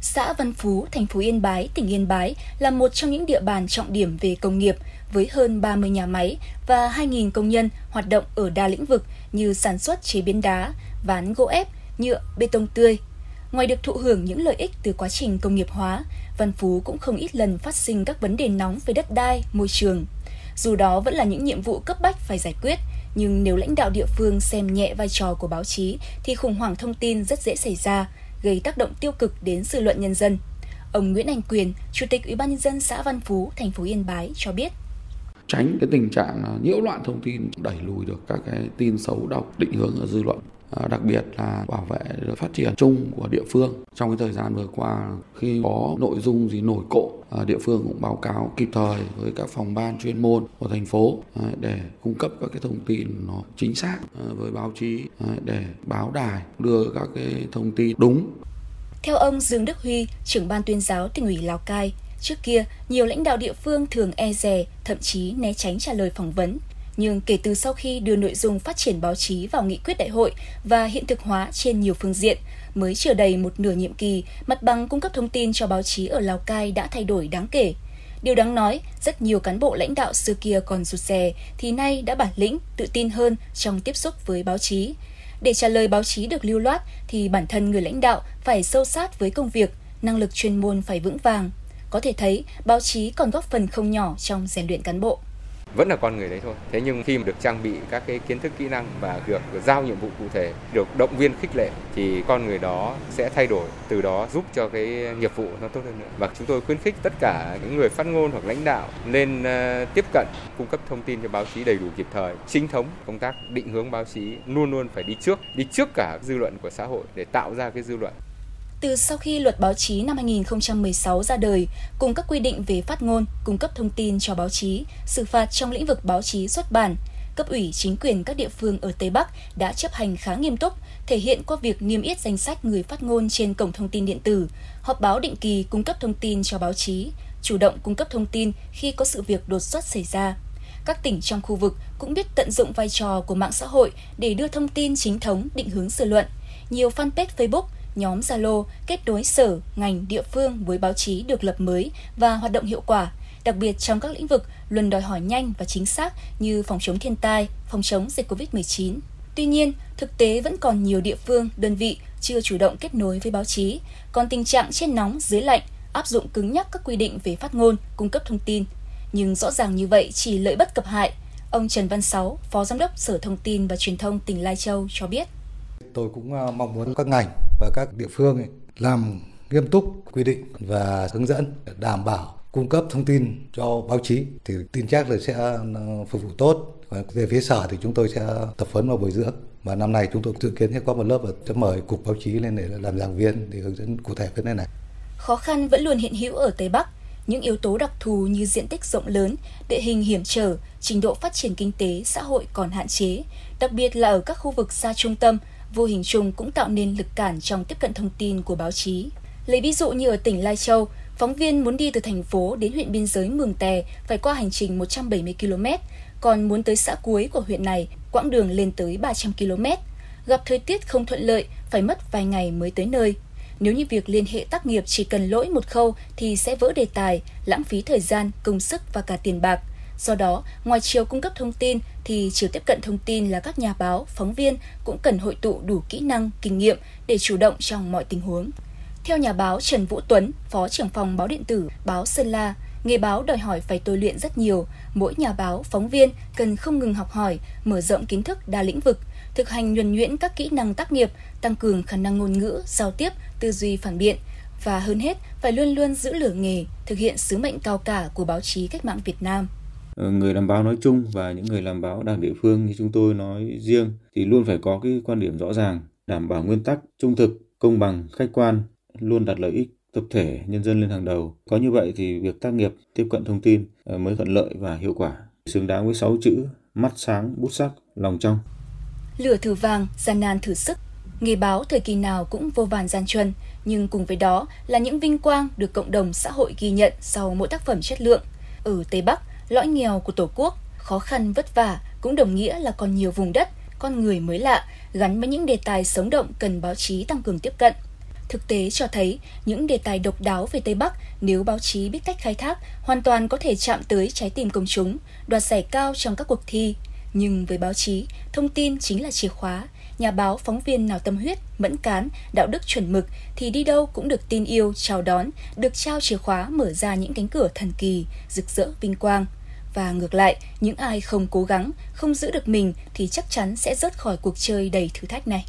Xã Văn Phú, thành phố Yên Bái, tỉnh Yên Bái là một trong những địa bàn trọng điểm về công nghiệp với hơn 30 nhà máy và 2.000 công nhân hoạt động ở đa lĩnh vực như sản xuất chế biến đá, ván gỗ ép, nhựa, bê tông tươi. Ngoài được thụ hưởng những lợi ích từ quá trình công nghiệp hóa, Văn Phú cũng không ít lần phát sinh các vấn đề nóng về đất đai, môi trường. Dù đó vẫn là những nhiệm vụ cấp bách phải giải quyết, nhưng nếu lãnh đạo địa phương xem nhẹ vai trò của báo chí thì khủng hoảng thông tin rất dễ xảy ra, gây tác động tiêu cực đến dư luận nhân dân. Ông Nguyễn Anh Quyền, Chủ tịch Ủy ban nhân dân xã Văn Phú, thành phố Yên Bái cho biết tránh cái tình trạng nhiễu loạn thông tin đẩy lùi được các cái tin xấu độc định hướng ở dư luận. À, đặc biệt là bảo vệ phát triển chung của địa phương. Trong cái thời gian vừa qua khi có nội dung gì nổi cộ à, địa phương cũng báo cáo kịp thời với các phòng ban chuyên môn của thành phố à, để cung cấp các cái thông tin nó chính xác à, với báo chí à, để báo đài đưa các cái thông tin đúng. Theo ông Dương Đức Huy, trưởng ban tuyên giáo tỉnh ủy Lào Cai, Trước kia, nhiều lãnh đạo địa phương thường e dè, thậm chí né tránh trả lời phỏng vấn. Nhưng kể từ sau khi đưa nội dung phát triển báo chí vào nghị quyết đại hội và hiện thực hóa trên nhiều phương diện, mới chưa đầy một nửa nhiệm kỳ, mặt bằng cung cấp thông tin cho báo chí ở Lào Cai đã thay đổi đáng kể. Điều đáng nói, rất nhiều cán bộ lãnh đạo xưa kia còn rụt rè, thì nay đã bản lĩnh, tự tin hơn trong tiếp xúc với báo chí. Để trả lời báo chí được lưu loát thì bản thân người lãnh đạo phải sâu sát với công việc, năng lực chuyên môn phải vững vàng, có thể thấy, báo chí còn góp phần không nhỏ trong rèn luyện cán bộ vẫn là con người đấy thôi. Thế nhưng khi mà được trang bị các cái kiến thức kỹ năng và được giao nhiệm vụ cụ thể, được động viên khích lệ thì con người đó sẽ thay đổi, từ đó giúp cho cái nghiệp vụ nó tốt hơn nữa. Và chúng tôi khuyến khích tất cả những người phát ngôn hoặc lãnh đạo nên ờ, tiếp cận cung cấp thông tin cho báo chí đầy đủ kịp thời, chính thống, công tác định hướng báo chí luôn luôn phải đi trước, đi trước cả dư luận của xã hội để tạo ra cái dư luận từ sau khi luật báo chí năm 2016 ra đời, cùng các quy định về phát ngôn, cung cấp thông tin cho báo chí, xử phạt trong lĩnh vực báo chí xuất bản, cấp ủy chính quyền các địa phương ở Tây Bắc đã chấp hành khá nghiêm túc, thể hiện qua việc niêm yết danh sách người phát ngôn trên cổng thông tin điện tử, họp báo định kỳ cung cấp thông tin cho báo chí, chủ động cung cấp thông tin khi có sự việc đột xuất xảy ra. Các tỉnh trong khu vực cũng biết tận dụng vai trò của mạng xã hội để đưa thông tin chính thống định hướng dư luận. Nhiều fanpage Facebook nhóm Zalo kết nối sở, ngành, địa phương với báo chí được lập mới và hoạt động hiệu quả, đặc biệt trong các lĩnh vực luôn đòi hỏi nhanh và chính xác như phòng chống thiên tai, phòng chống dịch COVID-19. Tuy nhiên, thực tế vẫn còn nhiều địa phương, đơn vị chưa chủ động kết nối với báo chí, còn tình trạng trên nóng dưới lạnh, áp dụng cứng nhắc các quy định về phát ngôn, cung cấp thông tin. Nhưng rõ ràng như vậy chỉ lợi bất cập hại. Ông Trần Văn Sáu, Phó Giám đốc Sở Thông tin và Truyền thông tỉnh Lai Châu cho biết. Tôi cũng à, mong muốn các ngành và các địa phương ấy làm nghiêm túc quy định và hướng dẫn đảm bảo cung cấp thông tin cho báo chí thì tin chắc là sẽ ờ, phục vụ tốt. Và về phía sở thì chúng tôi sẽ tập huấn và bồi dưỡng và năm nay chúng tôi dự kiến sẽ có một lớp và sẽ mời cục báo chí lên để làm giảng viên để hướng dẫn cụ thể cái này này. Khó khăn vẫn luôn hiện hữu ở Tây Bắc. Những yếu tố đặc thù như diện tích rộng lớn, địa hình hiểm trở, trình độ phát triển kinh tế, xã hội còn hạn chế, đặc biệt là ở các khu vực xa trung tâm, vô hình chung cũng tạo nên lực cản trong tiếp cận thông tin của báo chí. Lấy ví dụ như ở tỉnh Lai Châu, phóng viên muốn đi từ thành phố đến huyện biên giới Mường Tè phải qua hành trình 170 km, còn muốn tới xã cuối của huyện này, quãng đường lên tới 300 km. Gặp thời tiết không thuận lợi, phải mất vài ngày mới tới nơi. Nếu như việc liên hệ tác nghiệp chỉ cần lỗi một khâu thì sẽ vỡ đề tài, lãng phí thời gian, công sức và cả tiền bạc. Do đó, ngoài chiều cung cấp thông tin thì chiều tiếp cận thông tin là các nhà báo, phóng viên cũng cần hội tụ đủ kỹ năng, kinh nghiệm để chủ động trong mọi tình huống. Theo nhà báo Trần Vũ Tuấn, Phó trưởng phòng báo điện tử báo Sơn La, nghề báo đòi hỏi phải tôi luyện rất nhiều. Mỗi nhà báo, phóng viên cần không ngừng học hỏi, mở rộng kiến thức đa lĩnh vực, thực hành nhuần nhuyễn các kỹ năng tác nghiệp, tăng cường khả năng ngôn ngữ, giao tiếp, tư duy phản biện, và hơn hết phải luôn luôn giữ lửa nghề, thực hiện sứ mệnh cao cả của báo chí cách mạng Việt Nam. Ờ, người làm báo nói chung và những người làm báo đảng địa phương như chúng tôi nói riêng thì luôn phải có cái quan điểm rõ ràng, đảm bảo nguyên tắc trung thực, công bằng, khách quan, luôn đặt lợi ích tập thể nhân dân lên hàng đầu. Có như vậy thì việc tác nghiệp tiếp cận thông tin ờ, mới thuận lợi và hiệu quả. Xứng đáng với sáu chữ mắt sáng, bút sắc, lòng trong. Lửa thử vàng, gian nan thử sức. Nghề báo thời kỳ nào cũng vô vàn gian truân, nhưng cùng với đó là những vinh quang được cộng đồng xã hội ghi nhận sau mỗi tác phẩm chất lượng. Ở Tây Bắc, lõi nghèo của Tổ quốc, khó khăn vất vả cũng đồng nghĩa là còn nhiều vùng đất, con người mới lạ, gắn với những đề tài sống động cần báo chí tăng cường tiếp cận. Thực tế cho thấy, những đề tài độc đáo về Tây Bắc nếu báo chí biết cách khai thác, hoàn toàn có thể chạm tới trái tim công chúng, đoạt giải cao trong các cuộc thi. Nhưng với báo chí, thông tin chính là chìa khóa. Nhà báo, phóng viên nào tâm huyết, mẫn cán, đạo đức chuẩn mực thì đi đâu cũng được tin yêu, chào đón, được trao chìa khóa mở ra những cánh cửa thần kỳ, rực rỡ vinh quang. Và ngược lại, những ai không cố gắng, không giữ được mình thì chắc chắn sẽ rớt khỏi cuộc chơi đầy thử thách này.